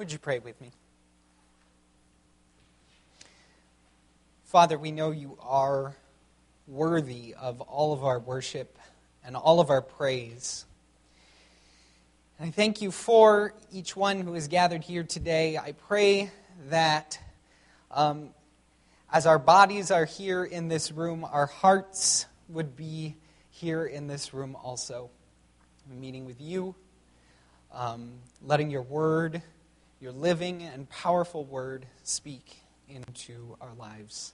Would you pray with me? Father, we know you are worthy of all of our worship and all of our praise. And I thank you for each one who is gathered here today. I pray that um, as our bodies are here in this room, our hearts would be here in this room also. Meeting with you, um, letting your word, your living and powerful word, speak into our lives.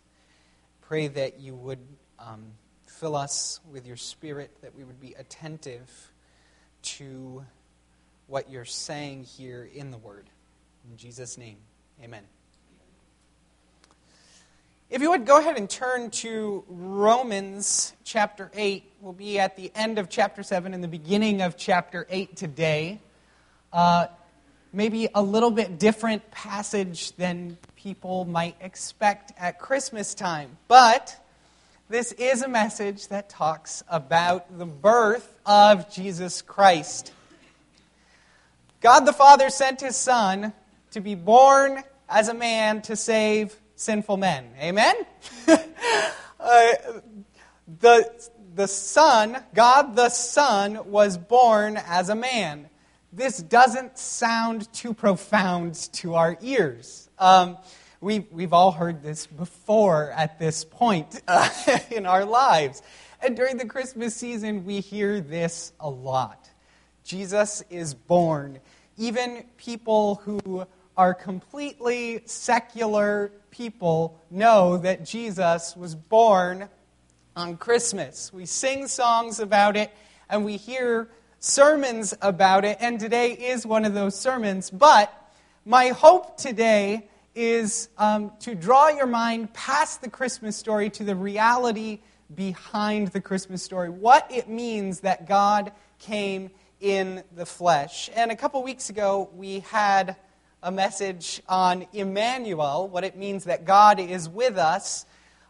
Pray that you would um, fill us with your spirit, that we would be attentive to what you're saying here in the word. In Jesus' name, amen. If you would go ahead and turn to Romans chapter 8, we'll be at the end of chapter 7 and the beginning of chapter 8 today. Uh, maybe a little bit different passage than people might expect at Christmas time. But this is a message that talks about the birth of Jesus Christ. God the Father sent his Son to be born as a man to save sinful men. Amen? uh, the, the Son, God the Son, was born as a man. This doesn't sound too profound to our ears. Um, we, we've all heard this before at this point uh, in our lives. And during the Christmas season, we hear this a lot. Jesus is born. Even people who are completely secular people know that Jesus was born on Christmas. We sing songs about it and we hear sermons about it, and today is one of those sermons. But my hope today is um, to draw your mind past the Christmas story to the reality behind the Christmas story, what it means that God came in the flesh. And a couple weeks ago, we had a message on Emmanuel, what it means that God is with us.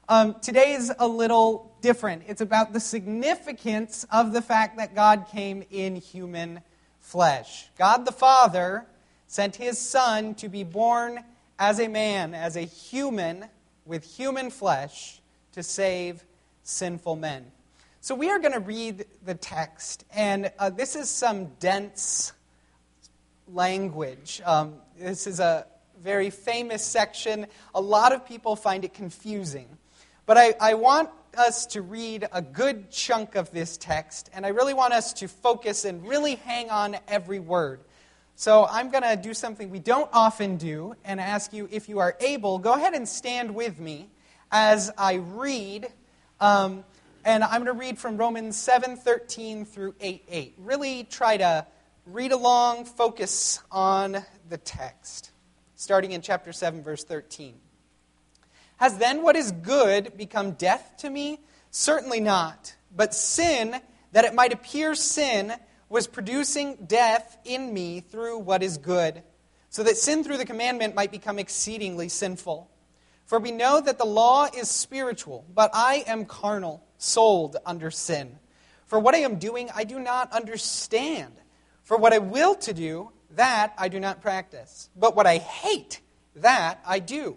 Um, today is a little different. It's about the significance of the fact that God came in human flesh. God the Father sent his Son to be born as a man, as a human with human flesh, to save sinful men. So we are going to read the text, and uh, this is some dense language. Um, this is a very famous section. A lot of people find it confusing. But I, I want us to read a good chunk of this text, and I really want us to focus and really hang on every word. So I'm going to do something we don't often do and ask you if you are able, go ahead and stand with me as I read. Um, and I'm going to read from Romans 7:13 through 8:8. Really try to read along, focus on the text, starting in chapter 7, verse 13. Has then what is good become death to me? Certainly not. But sin, that it might appear sin, was producing death in me through what is good, so that sin through the commandment might become exceedingly sinful. For we know that the law is spiritual, but I am carnal, sold under sin. For what I am doing, I do not understand. For what I will to do, that I do not practice. But what I hate, that I do.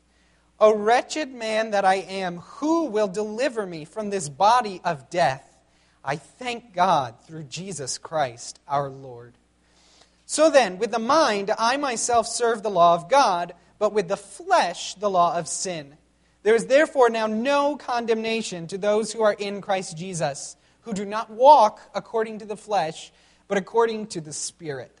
O wretched man that I am, who will deliver me from this body of death? I thank God through Jesus Christ our Lord. So then, with the mind, I myself serve the law of God but with the flesh the law of sin. There is therefore now no condemnation to those who are in Christ Jesus, who do not walk according to the flesh, but according to the Spirit.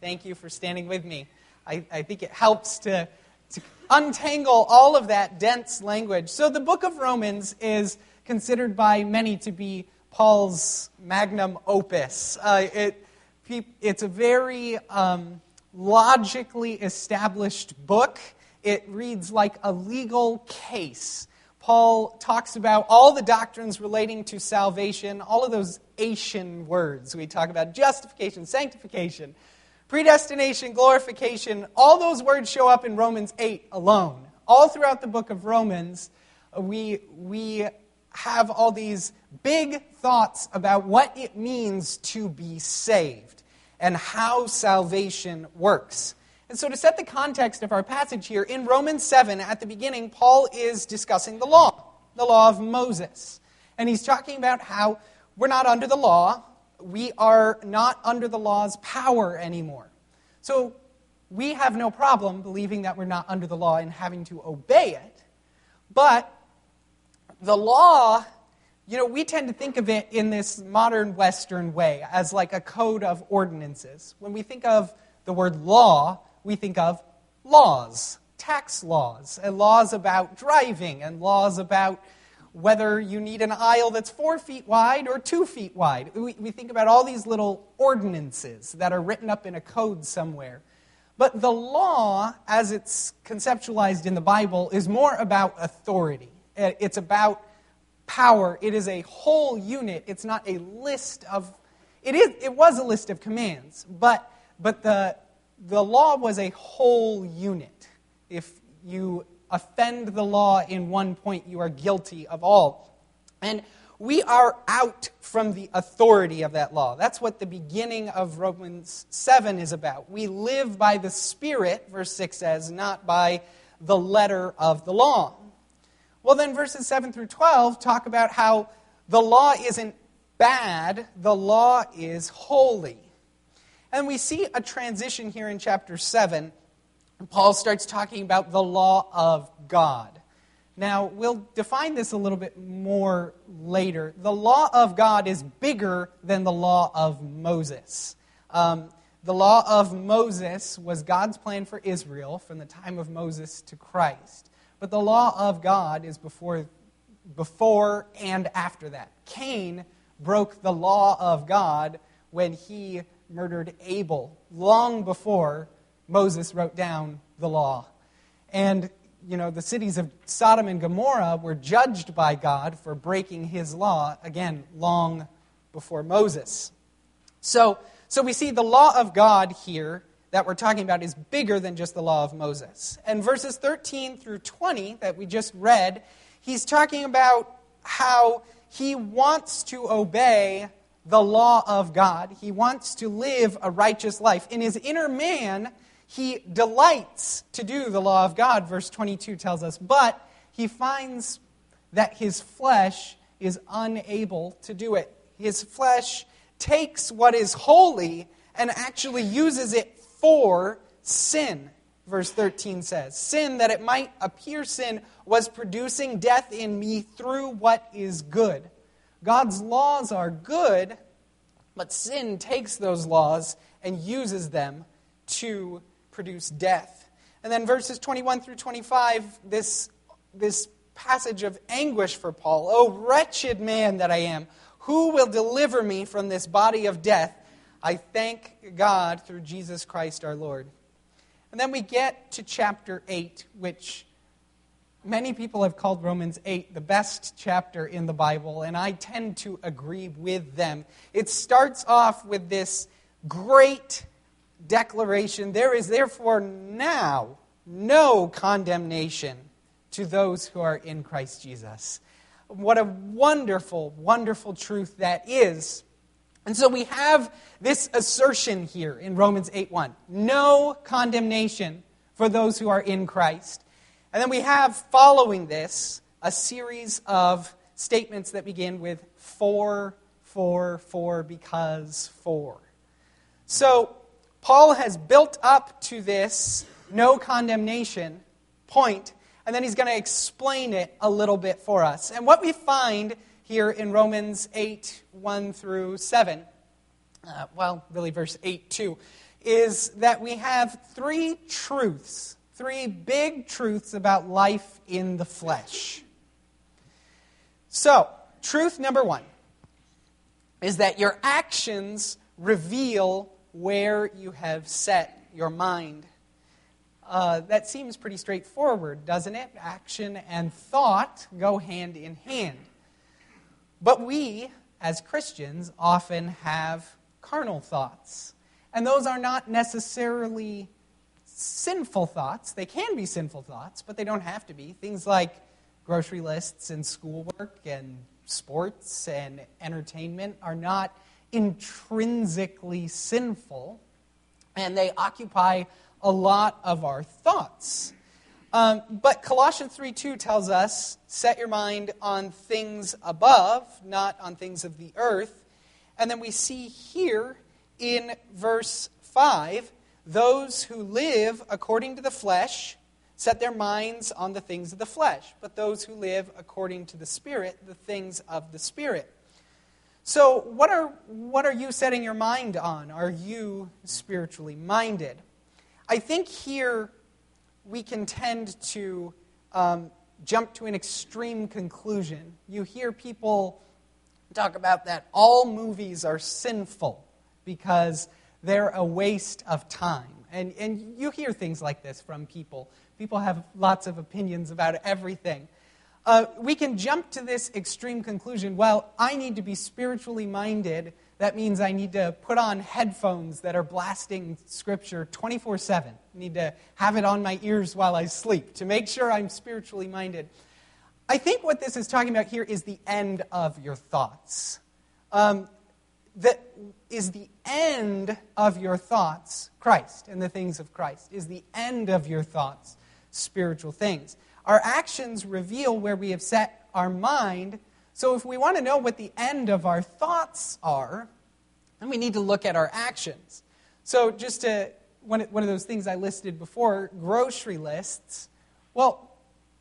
Thank you for standing with me. I, I think it helps to, to untangle all of that dense language. So, the book of Romans is considered by many to be Paul's magnum opus. Uh, it, it's a very um, logically established book. It reads like a legal case. Paul talks about all the doctrines relating to salvation, all of those Asian words. We talk about justification, sanctification, predestination, glorification. All those words show up in Romans 8 alone. All throughout the book of Romans, uh, we, we have all these big thoughts about what it means to be saved and how salvation works. And so, to set the context of our passage here, in Romans 7, at the beginning, Paul is discussing the law, the law of Moses. And he's talking about how we're not under the law, we are not under the law's power anymore. So, we have no problem believing that we're not under the law and having to obey it. But the law you know, we tend to think of it in this modern Western way as like a code of ordinances. When we think of the word law, we think of laws, tax laws, and laws about driving, and laws about whether you need an aisle that's four feet wide or two feet wide. We, we think about all these little ordinances that are written up in a code somewhere. But the law, as it's conceptualized in the Bible, is more about authority. It's about power. It is a whole unit. It's not a list of it is it was a list of commands, but but the the law was a whole unit. If you offend the law in one point, you are guilty of all. And we are out from the authority of that law. That's what the beginning of Romans 7 is about. We live by the Spirit, verse 6 says, not by the letter of the law. Well, then verses 7 through 12 talk about how the law isn't bad, the law is holy. And we see a transition here in chapter 7. Paul starts talking about the law of God. Now, we'll define this a little bit more later. The law of God is bigger than the law of Moses. Um, the law of Moses was God's plan for Israel from the time of Moses to Christ. But the law of God is before, before and after that. Cain broke the law of God when he murdered Abel, long before Moses wrote down the law. And, you know, the cities of Sodom and Gomorrah were judged by God for breaking his law, again, long before Moses. So, so we see the law of God here that we're talking about is bigger than just the law of Moses. And verses 13 through 20 that we just read, he's talking about how he wants to obey the law of God. He wants to live a righteous life. In his inner man, he delights to do the law of God, verse 22 tells us, but he finds that his flesh is unable to do it. His flesh takes what is holy and actually uses it for sin, verse 13 says. Sin, that it might appear sin, was producing death in me through what is good. God's laws are good, but sin takes those laws and uses them to produce death. And then verses 21 through 25, this, this passage of anguish for Paul. Oh, wretched man that I am, who will deliver me from this body of death? I thank God through Jesus Christ our Lord. And then we get to chapter 8, which many people have called Romans 8 the best chapter in the Bible, and I tend to agree with them. It starts off with this great declaration there is therefore now no condemnation to those who are in Christ Jesus. What a wonderful, wonderful truth that is. And so we have this assertion here in Romans 8:1. No condemnation for those who are in Christ. And then we have following this a series of statements that begin with for, for, for, because, for. So Paul has built up to this no condemnation point, and then he's going to explain it a little bit for us. And what we find here in Romans 8 1 through 7, uh, well, really verse 8 2, is that we have three truths, three big truths about life in the flesh. So, truth number one is that your actions reveal where you have set your mind. Uh, that seems pretty straightforward, doesn't it? Action and thought go hand in hand. But we, as Christians, often have carnal thoughts. And those are not necessarily sinful thoughts. They can be sinful thoughts, but they don't have to be. Things like grocery lists and schoolwork and sports and entertainment are not intrinsically sinful, and they occupy a lot of our thoughts. Um, but Colossians 3 2 tells us, set your mind on things above, not on things of the earth. And then we see here in verse 5 those who live according to the flesh set their minds on the things of the flesh, but those who live according to the Spirit, the things of the Spirit. So, what are, what are you setting your mind on? Are you spiritually minded? I think here we can tend to um, jump to an extreme conclusion. You hear people talk about that all movies are sinful because they're a waste of time. And, and you hear things like this from people. People have lots of opinions about everything uh, we can jump to this extreme conclusion well, I need to be spiritually minded. That means I need to put on headphones that are blasting Scripture 24 7. I need to have it on my ears while I sleep to make sure I'm spiritually minded. I think what this is talking about here is the end of your thoughts. Um, that is the end of your thoughts Christ and the things of Christ? Is the end of your thoughts spiritual things? Our actions reveal where we have set our mind. So if we want to know what the end of our thoughts are, then we need to look at our actions. So just to, one, one of those things I listed before, grocery lists. Well,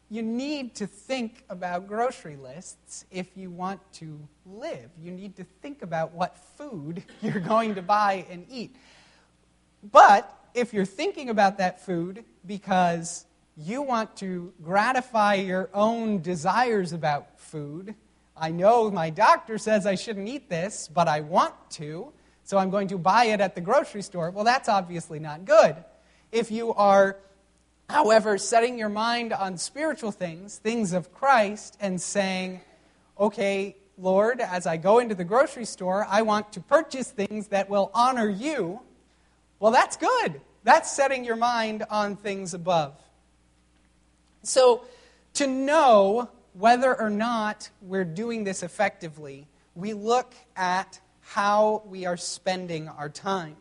you need to think about grocery lists if you want to live. You need to think about what food you're going to buy and eat. But if you're thinking about that food because you want to gratify your own desires about food. I know my doctor says I shouldn't eat this, but I want to, so I'm going to buy it at the grocery store. Well, that's obviously not good. If you are, however, setting your mind on spiritual things, things of Christ, and saying, okay, Lord, as I go into the grocery store, I want to purchase things that will honor you, well, that's good. That's setting your mind on things above. So, to know whether or not we're doing this effectively, we look at how we are spending our time.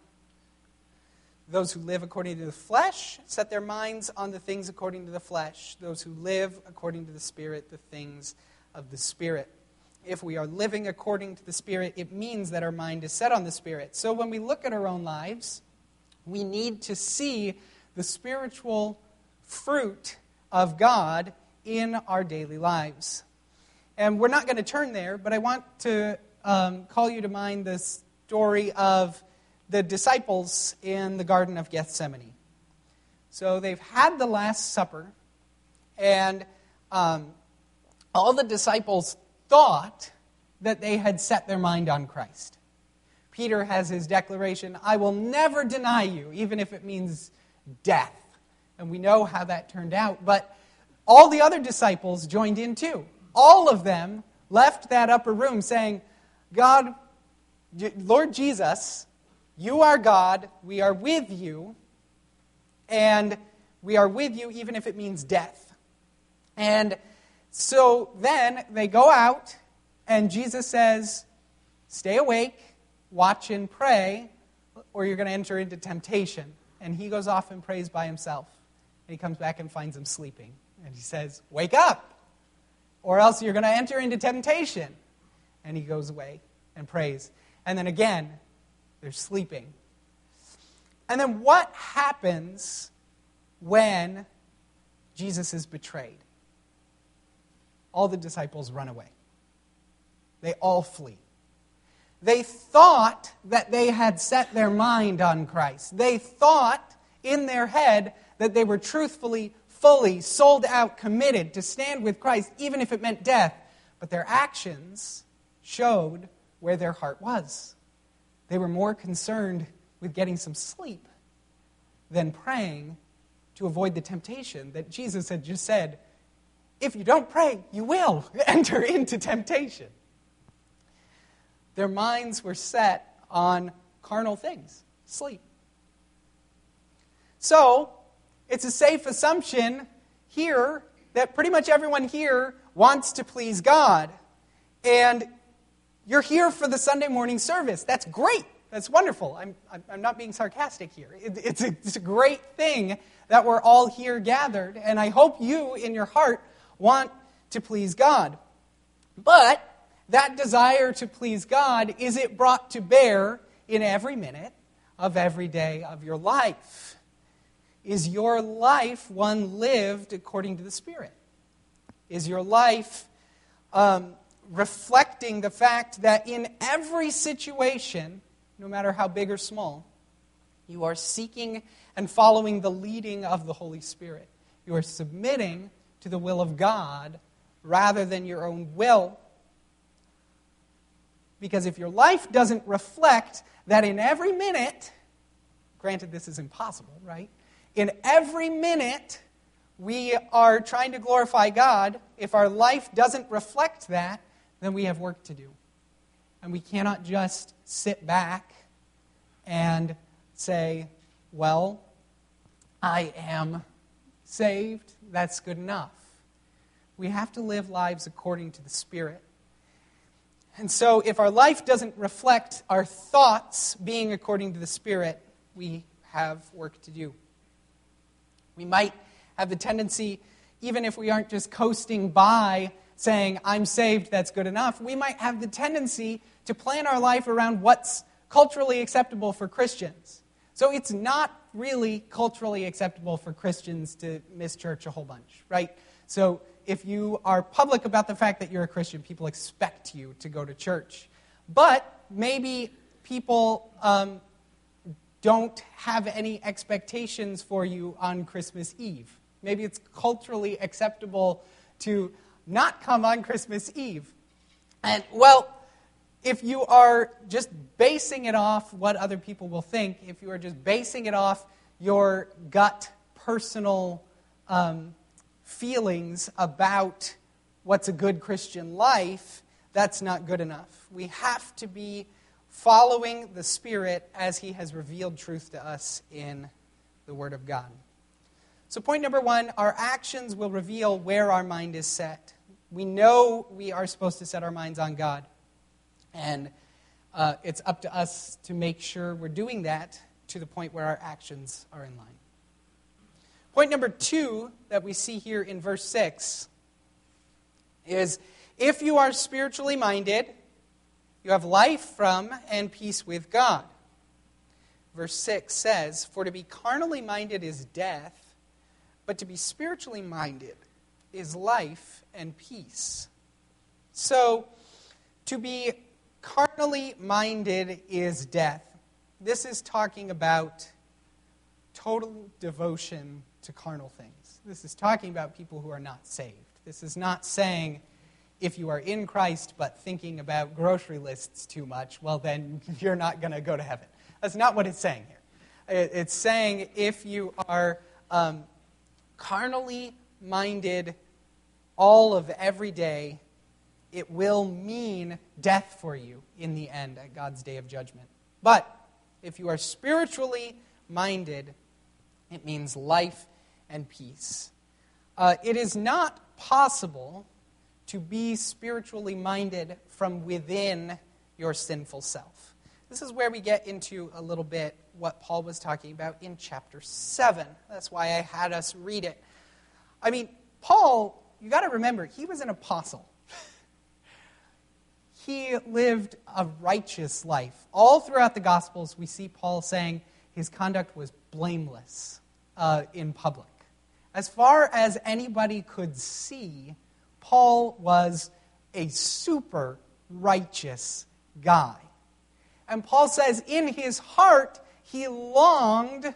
Those who live according to the flesh set their minds on the things according to the flesh. Those who live according to the Spirit, the things of the Spirit. If we are living according to the Spirit, it means that our mind is set on the Spirit. So when we look at our own lives, we need to see the spiritual fruit of God in our daily lives. And we're not going to turn there, but I want to um, call you to mind the story of the disciples in the Garden of Gethsemane. So they've had the Last Supper, and um, all the disciples thought that they had set their mind on Christ. Peter has his declaration I will never deny you, even if it means death. And we know how that turned out. But all the other disciples joined in too. All of them left that upper room saying, God, Lord Jesus, you are God, we are with you, and we are with you even if it means death. And so then they go out, and Jesus says, Stay awake, watch and pray, or you're going to enter into temptation. And he goes off and prays by himself. And he comes back and finds him sleeping. And he says, Wake up, or else you're going to enter into temptation. And he goes away and prays. And then again, they're sleeping. And then what happens when Jesus is betrayed? All the disciples run away, they all flee. They thought that they had set their mind on Christ. They thought in their head that they were truthfully, fully, sold out, committed to stand with Christ, even if it meant death. But their actions showed where their heart was. They were more concerned with getting some sleep than praying to avoid the temptation that Jesus had just said, if you don't pray, you will enter into temptation. Their minds were set on carnal things, sleep. So, it's a safe assumption here that pretty much everyone here wants to please God. And you're here for the Sunday morning service. That's great. That's wonderful. I'm, I'm not being sarcastic here. It, it's, a, it's a great thing that we're all here gathered, and I hope you, in your heart, want to please God. But that desire to please God, is it brought to bear in every minute of every day of your life? Is your life one lived according to the Spirit? Is your life um, reflecting the fact that in every situation, no matter how big or small, you are seeking and following the leading of the Holy Spirit. You are submitting to the will of God rather than your own will. Because if your life doesn't reflect that in every minute, granted, this is impossible, right? In every minute, we are trying to glorify God. If our life doesn't reflect that, then we have work to do. And we cannot just sit back and say, well, I am saved. That's good enough. We have to live lives according to the Spirit. And so, if our life doesn't reflect our thoughts being according to the Spirit, we have work to do. We might have the tendency, even if we aren't just coasting by saying, I'm saved, that's good enough, we might have the tendency to plan our life around what's culturally acceptable for Christians. So it's not really culturally acceptable for Christians to miss church a whole bunch, right? So if you are public about the fact that you're a Christian, people expect you to go to church. But maybe people um, don't have any expectations for you on Christmas Eve. Maybe it's culturally acceptable to not come on Christmas Eve. And, well, if you are just basing it off what other people will think, if you are just basing it off your gut personal um, feelings about what's a good Christian life, that's not good enough. We have to be following the Spirit as He has revealed truth to us in the Word of God. So, point number one our actions will reveal where our mind is set. We know we are supposed to set our minds on God, and uh, it's up to us to make sure we're doing that to the point where our actions are in line. Point number two that we see here in verse 6 is if you are spiritually minded, you have life from and peace with God. Verse 6 says, For to be carnally minded is death, but to be spiritually minded is life and peace. So, to be carnally minded is death. This is talking about total devotion to carnal things. This is talking about people who are not saved. This is not saying if you are in Christ but thinking about grocery lists too much, well, then you're not going to go to heaven. That's not what it's saying here. It's saying if you are um, carnally minded all of every day, it will mean death for you in the end at God's day of judgment. But if you are spiritually minded, it means life and peace. Uh, it is not possible to be spiritually minded from within your sinful self. This is where we get into a little bit what Paul was talking about in chapter 7. That's why I had us read it. I mean, Paul, you got to remember, he was an apostle. he lived a righteous life. All throughout the Gospels, we see Paul saying his conduct was blameless uh, in public. As far as anybody could see, Paul was a super righteous guy. And Paul says in his heart, he longed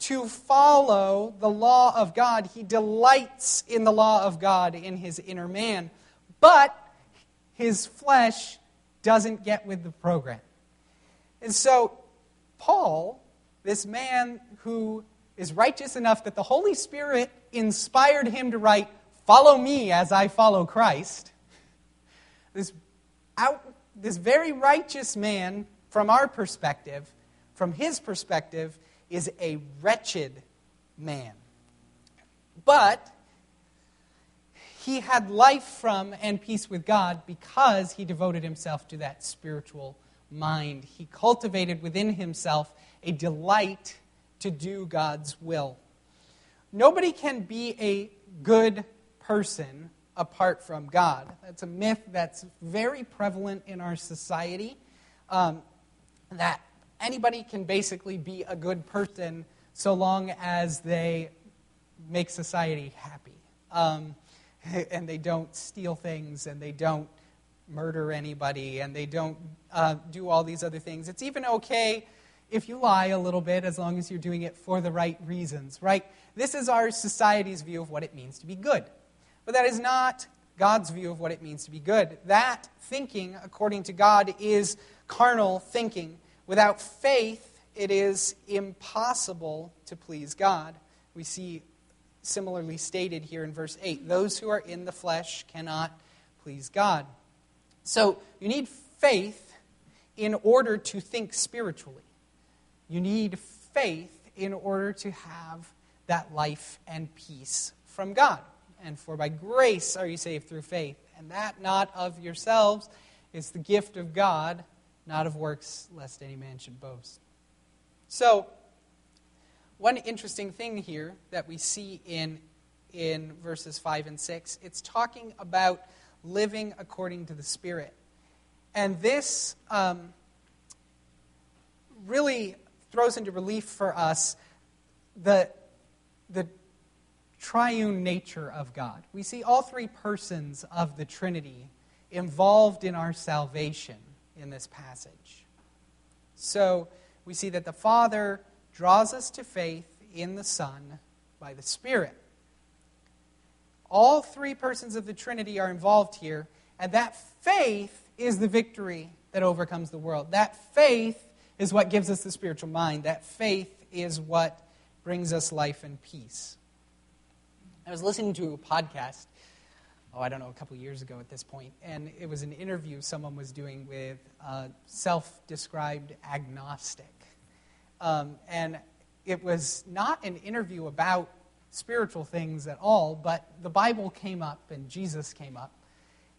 to follow the law of God. He delights in the law of God in his inner man. But his flesh doesn't get with the program. And so, Paul, this man who is righteous enough that the Holy Spirit inspired him to write, Follow me as I follow Christ. This, out, this very righteous man, from our perspective, from his perspective, is a wretched man. But he had life from and peace with God because he devoted himself to that spiritual mind. He cultivated within himself a delight to do God's will. Nobody can be a good person apart from God. That's a myth that's very prevalent in our society. Um, that anybody can basically be a good person so long as they make society happy. Um, and they don't steal things and they don't murder anybody and they don't uh, do all these other things. It's even okay if you lie a little bit as long as you're doing it for the right reasons, right? This is our society's view of what it means to be good. But that is not God's view of what it means to be good. That thinking, according to God, is carnal thinking. Without faith, it is impossible to please God. We see similarly stated here in verse 8 those who are in the flesh cannot please God. So you need faith in order to think spiritually. You need faith in order to have that life and peace from God. And for by grace are you saved through faith, and that not of yourselves it's the gift of God, not of works, lest any man should boast. So, one interesting thing here that we see in, in verses 5 and 6, it's talking about living according to the Spirit. And this um, really throws into relief for us the, the triune nature of God. We see all three persons of the Trinity involved in our salvation in this passage. So we see that the Father draws us to faith in the Son by the Spirit. All three persons of the Trinity are involved here, and that faith is the victory that overcomes the world. That faith is what gives us the spiritual mind. That faith is what brings us life and peace. I was listening to a podcast, oh, I don't know, a couple years ago at this point, and it was an interview someone was doing with a self described agnostic. Um, and it was not an interview about spiritual things at all, but the Bible came up and Jesus came up.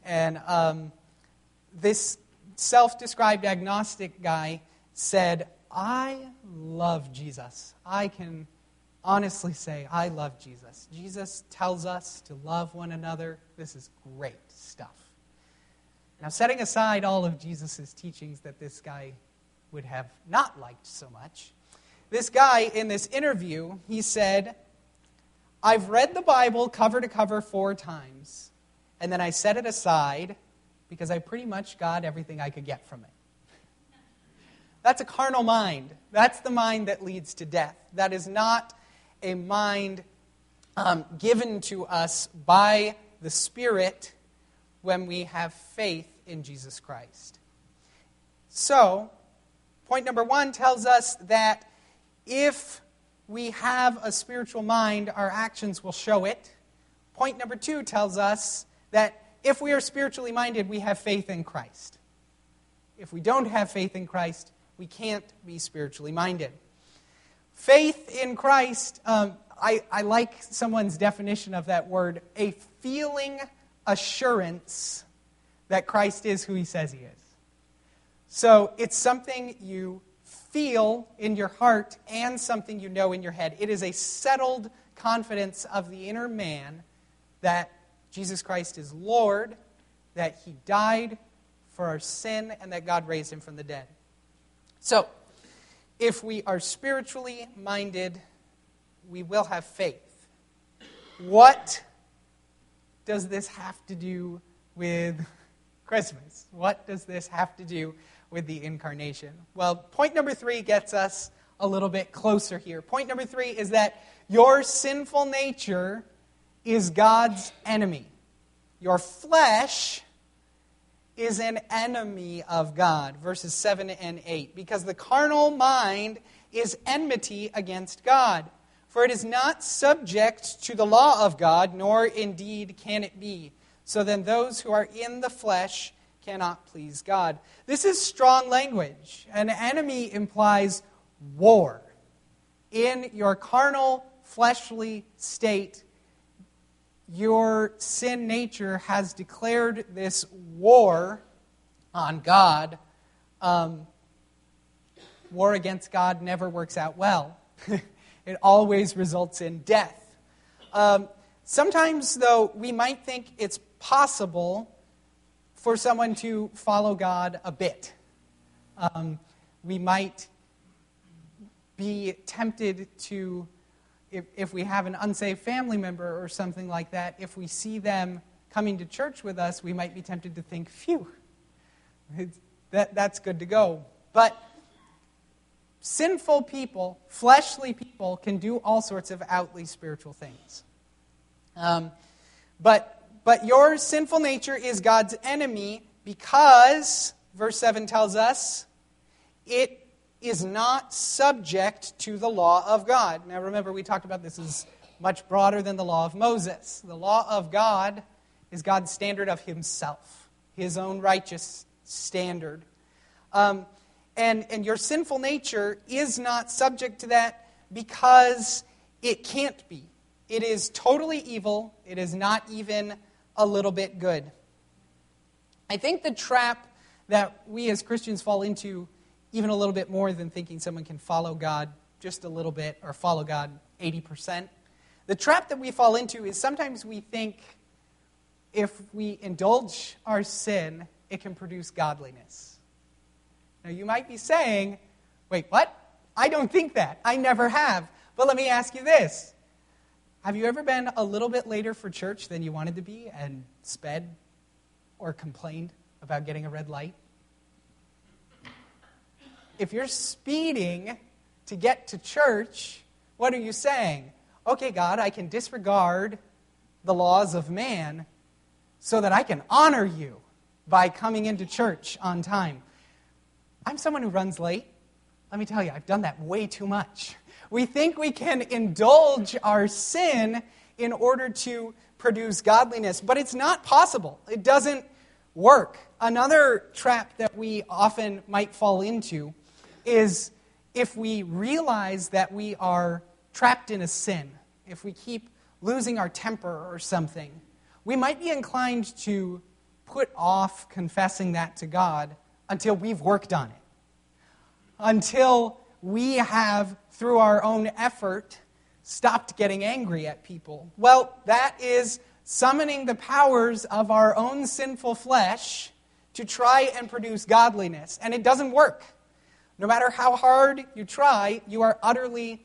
And um, this self described agnostic guy said, I love Jesus. I can honestly say, I love Jesus. Jesus tells us to love one another. This is great stuff. Now, setting aside all of Jesus' teachings that this guy would have not liked so much, this guy in this interview, he said, I've read the Bible cover to cover four times, and then I set it aside because I pretty much got everything I could get from it. That's a carnal mind. That's the mind that leads to death. That is not a mind um, given to us by the Spirit when we have faith in Jesus Christ. So, point number one tells us that if we have a spiritual mind, our actions will show it. Point number two tells us that if we are spiritually minded, we have faith in Christ. If we don't have faith in Christ, we can't be spiritually minded. Faith in Christ, um, I, I like someone's definition of that word a feeling assurance that Christ is who he says he is. So it's something you feel in your heart and something you know in your head. It is a settled confidence of the inner man that Jesus Christ is Lord, that he died for our sin, and that God raised him from the dead. So, if we are spiritually minded, we will have faith. What does this have to do with Christmas? What does this have to do with the incarnation? Well, point number three gets us a little bit closer here. Point number three is that your sinful nature is God's enemy. Your flesh is an enemy of God, verses 7 and 8, because the carnal mind is enmity against God. For it is not subject to the law of God, nor indeed can it be. So then, those who are in the flesh cannot please God. This is strong language. An enemy implies war. In your carnal, fleshly state, your sin nature has declared this war on God. Um, war against God never works out well, it always results in death. Um, sometimes, though, we might think it's possible for someone to follow God a bit. Um, we might be tempted to if, if we have an unsafe family member or something like that, if we see them coming to church with us, we might be tempted to think, phew, that, that's good to go. But sinful people, fleshly people, can do all sorts of outly spiritual things. Um, but, but your sinful nature is God's enemy because, verse 7 tells us, it is not subject to the law of God. Now, remember, we talked about this is much broader than the law of Moses. The law of God is God's standard of himself, his own righteous standard. Um, and, and your sinful nature is not subject to that because it can't be. It is totally evil, it is not even a little bit good. I think the trap that we as Christians fall into even a little bit more than thinking someone can follow God just a little bit or follow God 80%. The trap that we fall into is sometimes we think if we indulge our sin, it can produce godliness. Now, you might be saying, wait, what? I don't think that. I never have. But let me ask you this Have you ever been a little bit later for church than you wanted to be and sped or complained about getting a red light? If you're speeding to get to church, what are you saying? Okay, God, I can disregard the laws of man so that I can honor you by coming into church on time. I'm someone who runs late. Let me tell you, I've done that way too much. We think we can indulge our sin in order to produce godliness, but it's not possible. It doesn't work. Another trap that we often might fall into is if we realize that we are trapped in a sin, if we keep losing our temper or something, we might be inclined to put off confessing that to God until we've worked on it. Until we have, through our own effort, stopped getting angry at people. Well, that is summoning the powers of our own sinful flesh to try and produce godliness. And it doesn't work. No matter how hard you try, you are utterly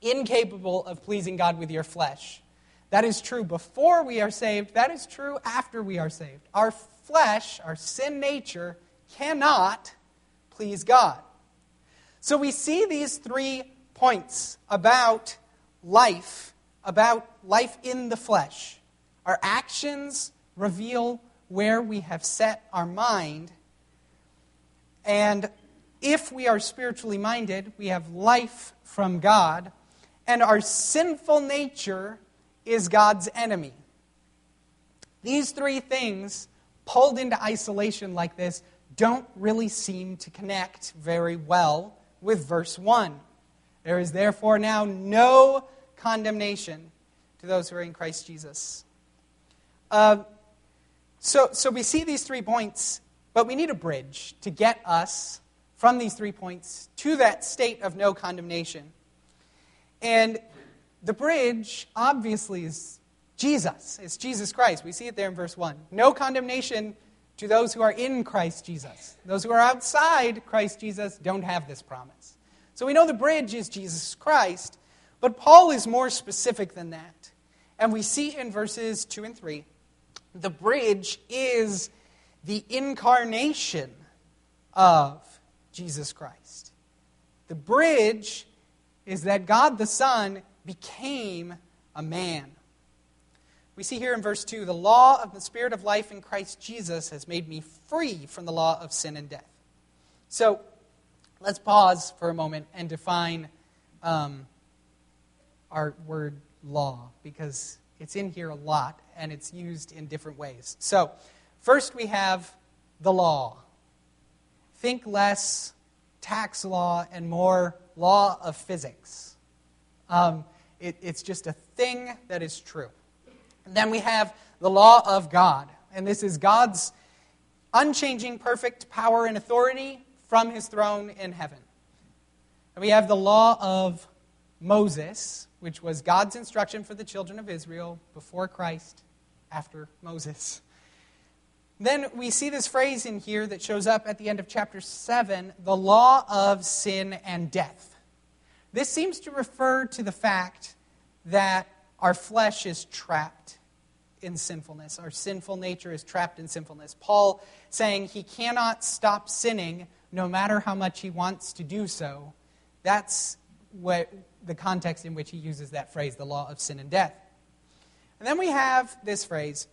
incapable of pleasing God with your flesh. That is true before we are saved, that is true after we are saved. Our flesh, our sin nature, cannot please God. So we see these three points about life, about life in the flesh. Our actions reveal where we have set our mind. And if we are spiritually minded, we have life from God, and our sinful nature is God's enemy. These three things, pulled into isolation like this, don't really seem to connect very well with verse 1. There is therefore now no condemnation to those who are in Christ Jesus. Uh, so, so we see these three points, but we need a bridge to get us from these three points to that state of no condemnation. And the bridge, obviously, is Jesus. It's Jesus Christ. We see it there in verse 1. No condemnation to those who are in Christ Jesus. Those who are outside Christ Jesus don't have this promise. So we know the bridge is Jesus Christ, but Paul is more specific than that. And we see in verses 2 and 3 the bridge is the incarnation of Jesus Christ. The bridge is that God the Son became a man. We see here in verse 2 the law of the Spirit of life in Christ Jesus has made me free from the law of sin and death. So let's pause for a moment and define um, our word law because it's in here a lot and it's used in different ways. So, first we have the law. Think less tax law and more law of physics. Um, it, it's just a thing that is true. And then we have the law of God. And this is God's unchanging, perfect power and authority from his throne in heaven. And we have the law of Moses, which was God's instruction for the children of Israel before Christ, after Moses. Then we see this phrase in here that shows up at the end of chapter 7 the law of sin and death. This seems to refer to the fact that our flesh is trapped in sinfulness. Our sinful nature is trapped in sinfulness. Paul saying he cannot stop sinning no matter how much he wants to do so. That's what the context in which he uses that phrase, the law of sin and death. And then we have this phrase,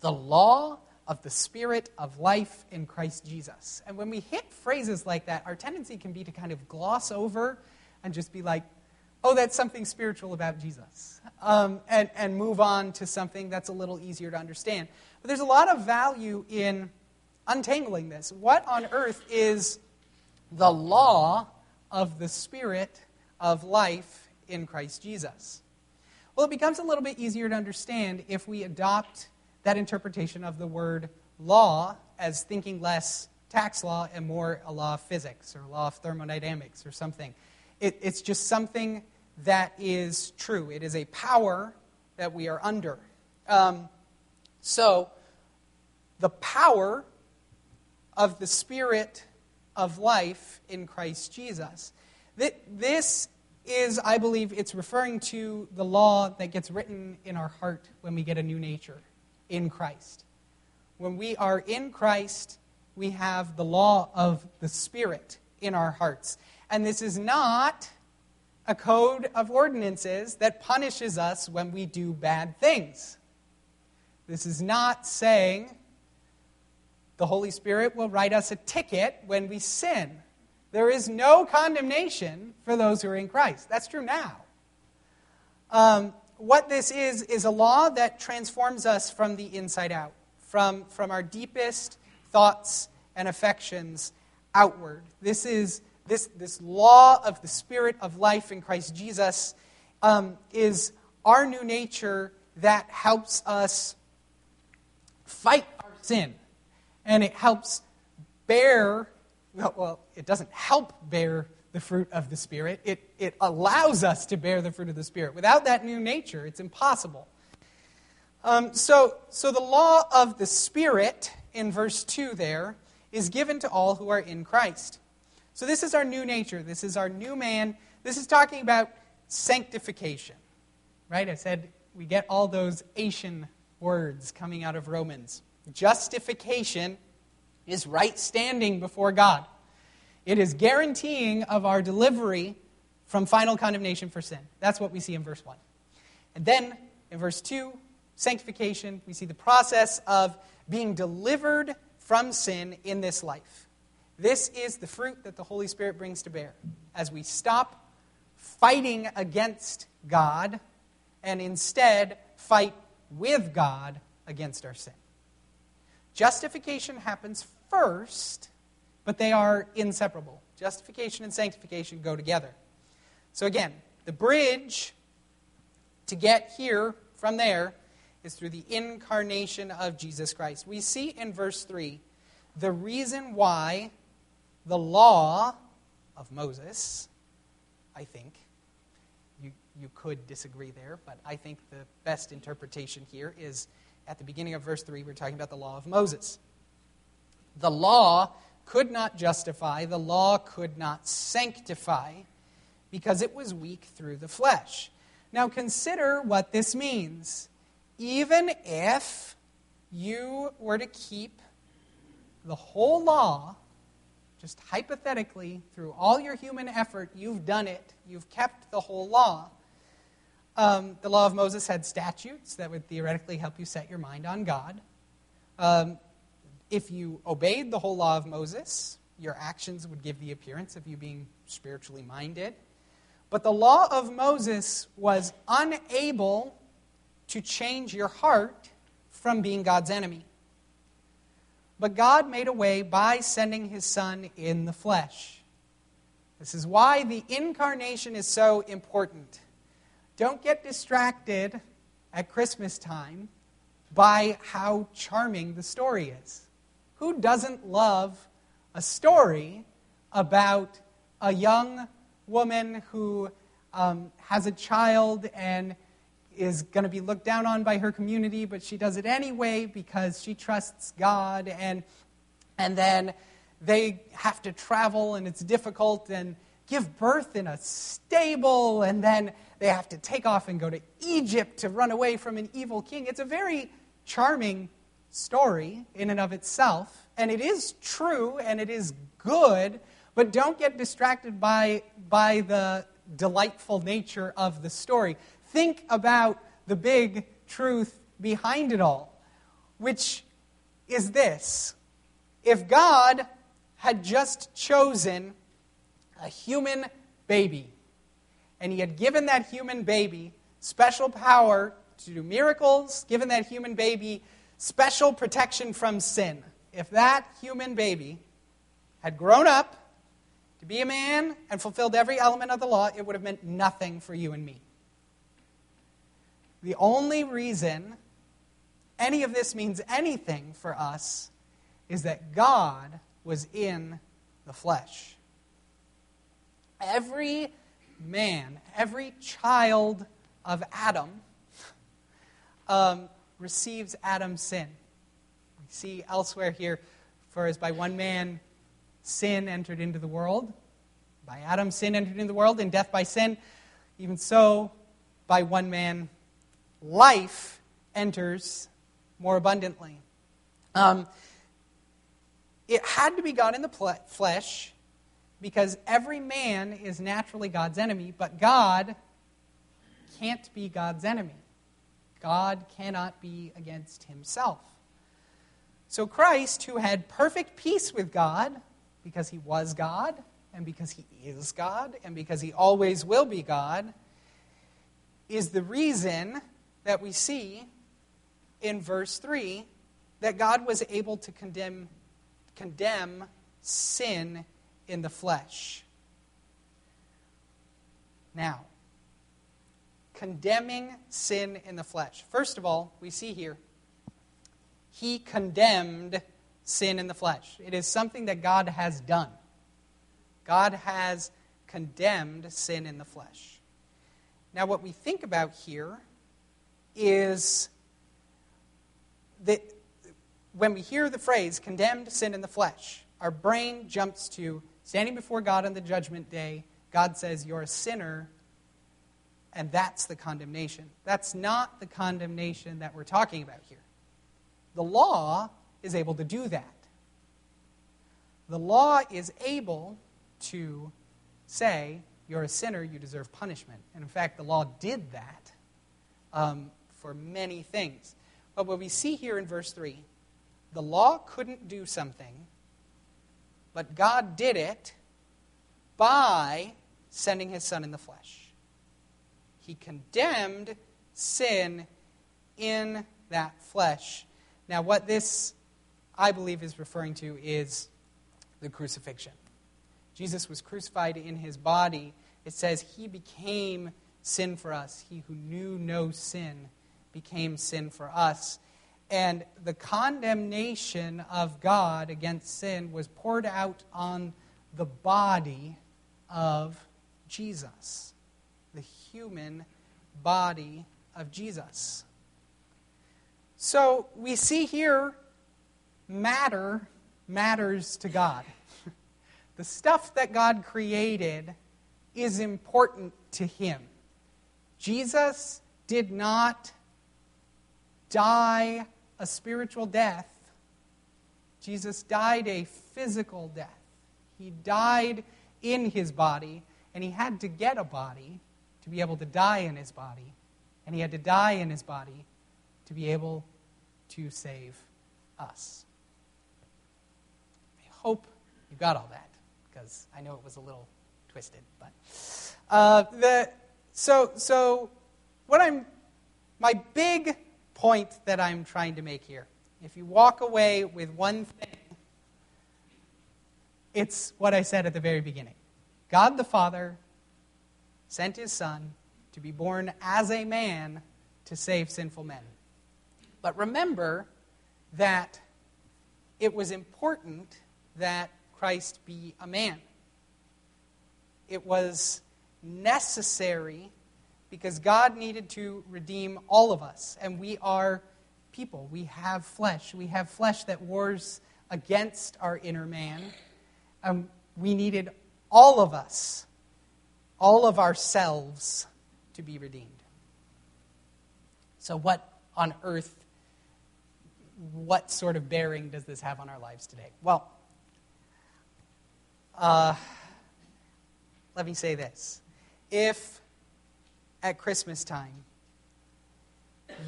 the law of the Spirit of life in Christ Jesus. And when we hit phrases like that, our tendency can be to kind of gloss over and just be like, oh, that's something spiritual about Jesus, um, and, and move on to something that's a little easier to understand. But there's a lot of value in untangling this. What on earth is the law of the Spirit of life in Christ Jesus? Well, it becomes a little bit easier to understand if we adopt that interpretation of the word law as thinking less tax law and more a law of physics or a law of thermodynamics or something. It, it's just something that is true. It is a power that we are under. Um, so, the power of the Spirit of life in Christ Jesus. This is, I believe, it's referring to the law that gets written in our heart when we get a new nature in Christ. When we are in Christ, we have the law of the Spirit in our hearts. And this is not a code of ordinances that punishes us when we do bad things. This is not saying the Holy Spirit will write us a ticket when we sin. There is no condemnation for those who are in Christ. That's true now. Um, what this is, is a law that transforms us from the inside out, from, from our deepest thoughts and affections outward. This is this, this law of the Spirit of life in Christ Jesus um, is our new nature that helps us fight our sin. And it helps bear, well, well, it doesn't help bear the fruit of the Spirit, it, it allows us to bear the fruit of the Spirit. Without that new nature, it's impossible. Um, so, so the law of the Spirit in verse 2 there is given to all who are in Christ. So, this is our new nature. This is our new man. This is talking about sanctification, right? I said we get all those Asian words coming out of Romans. Justification is right standing before God, it is guaranteeing of our delivery from final condemnation for sin. That's what we see in verse 1. And then in verse 2, sanctification, we see the process of being delivered from sin in this life. This is the fruit that the Holy Spirit brings to bear as we stop fighting against God and instead fight with God against our sin. Justification happens first, but they are inseparable. Justification and sanctification go together. So, again, the bridge to get here from there is through the incarnation of Jesus Christ. We see in verse 3 the reason why the law of Moses, I think, you, you could disagree there, but I think the best interpretation here is at the beginning of verse 3, we're talking about the law of Moses. The law could not justify, the law could not sanctify, because it was weak through the flesh. Now consider what this means. Even if you were to keep the whole law, just hypothetically, through all your human effort, you've done it, you've kept the whole law. Um, the law of Moses had statutes that would theoretically help you set your mind on God. Um, if you obeyed the whole law of Moses, your actions would give the appearance of you being spiritually minded. But the law of Moses was unable to change your heart from being God's enemy. But God made a way by sending his Son in the flesh. This is why the incarnation is so important. Don't get distracted at Christmas time by how charming the story is. Who doesn't love a story about a young woman who um, has a child and is going to be looked down on by her community, but she does it anyway because she trusts God. And, and then they have to travel, and it's difficult, and give birth in a stable, and then they have to take off and go to Egypt to run away from an evil king. It's a very charming story in and of itself, and it is true and it is good, but don't get distracted by, by the delightful nature of the story think about the big truth behind it all, which is this. If God had just chosen a human baby, and he had given that human baby special power to do miracles, given that human baby special protection from sin, if that human baby had grown up to be a man and fulfilled every element of the law, it would have meant nothing for you and me. The only reason any of this means anything for us is that God was in the flesh. Every man, every child of Adam um, receives Adam's sin. We see elsewhere here, for as by one man sin entered into the world, by Adam sin entered into the world, and death by sin, even so, by one man life enters more abundantly. Um, it had to be God in the flesh because every man is naturally God's enemy, but God can't be God's enemy. God cannot be against himself. So Christ, who had perfect peace with God because he was God, and because he is God, and because he always will be God, is the reason that we see in verse 3 that God was able to condemn, condemn sin in the flesh. Now, condemning sin in the flesh. First of all, we see here, he condemned sin in the flesh. It is something that God has done. God has condemned sin in the flesh. Now, what we think about here is that when we hear the phrase condemned sin in the flesh, our brain jumps to standing before God on the judgment day. God says, You're a sinner, and that's the condemnation. That's not the condemnation that we're talking about here. The law is able to do that. The law is able to say, You're a sinner, you deserve punishment. And in fact, the law did that. Um, for many things. But what we see here in verse 3 the law couldn't do something, but God did it by sending his Son in the flesh. He condemned sin in that flesh. Now, what this, I believe, is referring to is the crucifixion. Jesus was crucified in his body. It says he became sin for us. He who knew no sin became sin for us. And the condemnation of God against sin was poured out on the body of Jesus, the human body of Jesus. So we see here matter matters to God. the stuff that God created is important to Him. Jesus did not die a spiritual death, Jesus died a physical death. He died in his body, and he had to get a body to be able to die in his body, and he had to die in his body to be able to save us. I hope you got all that, because I know it was a little twisted. But uh, the, so, so what I'm, my big point that I'm trying to make here, if you walk away with one thing, it's what I said at the very beginning. God the Father sent his Son to be born as a man to save sinful men. But remember that it was important that Christ be a man. It was necessary because God needed to redeem all of us. And we are people. We have flesh. We have flesh that wars against our inner man. Um, we needed all of us, all of ourselves, to be redeemed. So, what on earth, what sort of bearing does this have on our lives today? Well, uh, let me say this. If at Christmas time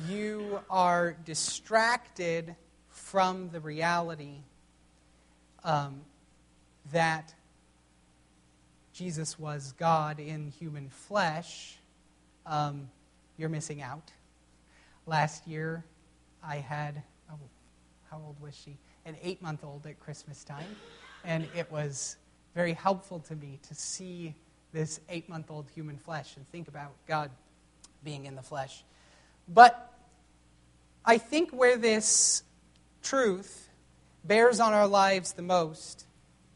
you are distracted from the reality um, that Jesus was God in human flesh, um, you're missing out. Last year, I had, oh, how old was she? An eight month old at Christmas time. And it was very helpful to me to see this eight month old human flesh and think about God being in the flesh. But I think where this truth bears on our lives the most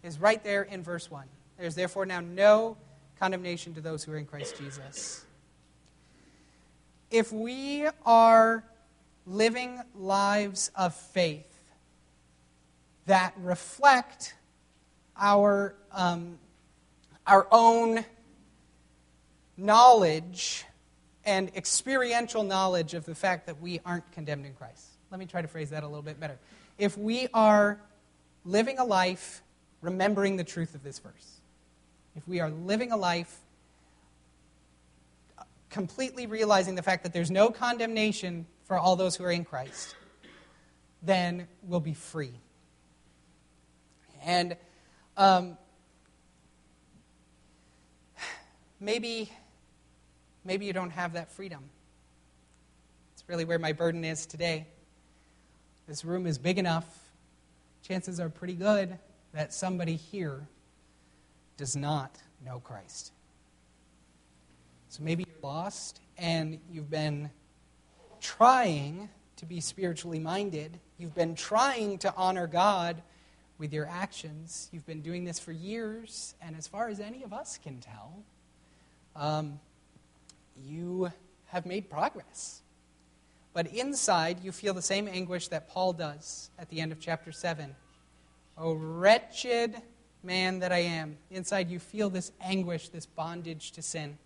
is right there in verse 1. There's therefore now no condemnation to those who are in Christ Jesus. If we are living lives of faith that reflect our um, our own knowledge and experiential knowledge of the fact that we aren't condemned in Christ. Let me try to phrase that a little bit better. If we are living a life remembering the truth of this verse, if we are living a life completely realizing the fact that there's no condemnation for all those who are in Christ, then we'll be free. And um, maybe, maybe you don't have that freedom. It's really where my burden is today. This room is big enough. Chances are pretty good that somebody here does not know Christ. So maybe you're lost and you've been trying to be spiritually minded. You've been trying to honor God with your actions. You've been doing this for years, and as far as any of us can tell, um, you have made progress. But inside, you feel the same anguish that Paul does at the end of chapter 7. O wretched man that I am. Inside, you feel this anguish, this bondage to sin.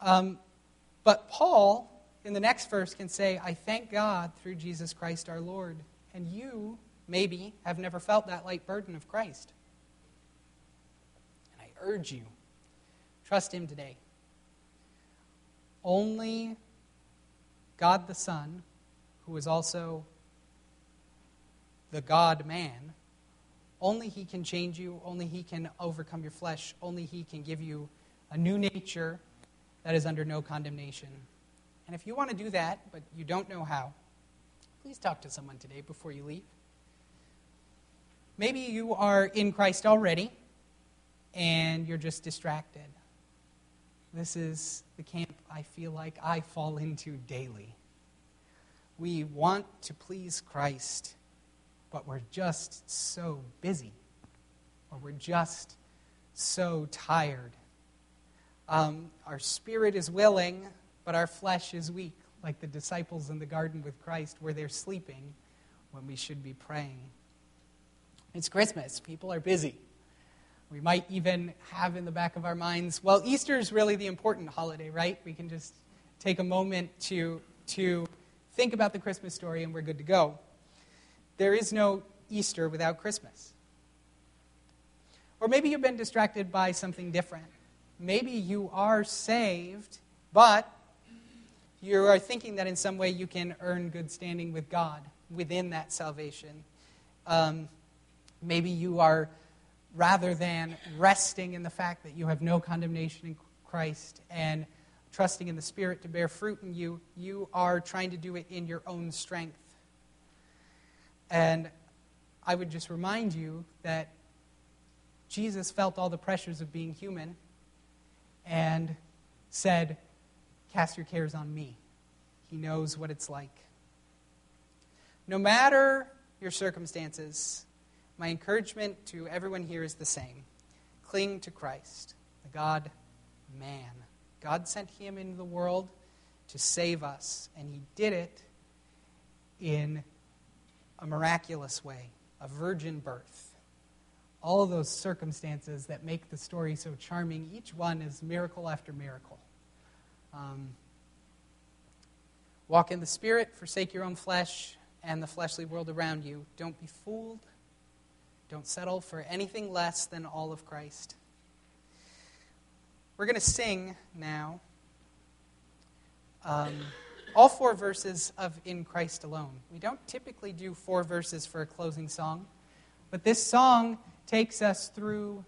Um, but Paul, in the next verse, can say, I thank God through Jesus Christ our Lord. And you, maybe, have never felt that light burden of Christ. And I urge you Trust Him today. Only God the Son, who is also the God man. Only He can change you. Only He can overcome your flesh. Only He can give you a new nature that is under no condemnation. And if you want to do that, but you don't know how, please talk to someone today before you leave. Maybe you are in Christ already and you're just distracted. This is the camp I feel like I fall into daily. We want to please Christ, but we're just so busy, or we're just so tired. Um, our spirit is willing, but our flesh is weak, like the disciples in the garden with Christ, where they're sleeping when we should be praying. It's Christmas. People are busy. We might even have in the back of our minds, well, Easter is really the important holiday, right? We can just take a moment to, to think about the Christmas story and we're good to go. There is no Easter without Christmas. Or maybe you've been distracted by something different. Maybe you are saved, but you are thinking that in some way you can earn good standing with God within that salvation. Um, Maybe you are, rather than resting in the fact that you have no condemnation in Christ and trusting in the Spirit to bear fruit in you, you are trying to do it in your own strength. And I would just remind you that Jesus felt all the pressures of being human and said, Cast your cares on me. He knows what it's like. No matter your circumstances, my encouragement to everyone here is the same cling to Christ, the God man. God sent him into the world to save us, and he did it in a miraculous way a virgin birth. All those circumstances that make the story so charming, each one is miracle after miracle. Um, walk in the Spirit, forsake your own flesh and the fleshly world around you. Don't be fooled don't settle for anything less than all of Christ. We're going to sing now um, all four verses of In Christ Alone. We don't typically do four verses for a closing song, but this song takes us through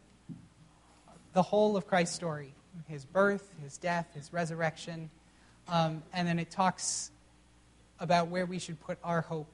the whole of Christ's story his birth, his death, his resurrection, um, and then it talks about where we should put our hope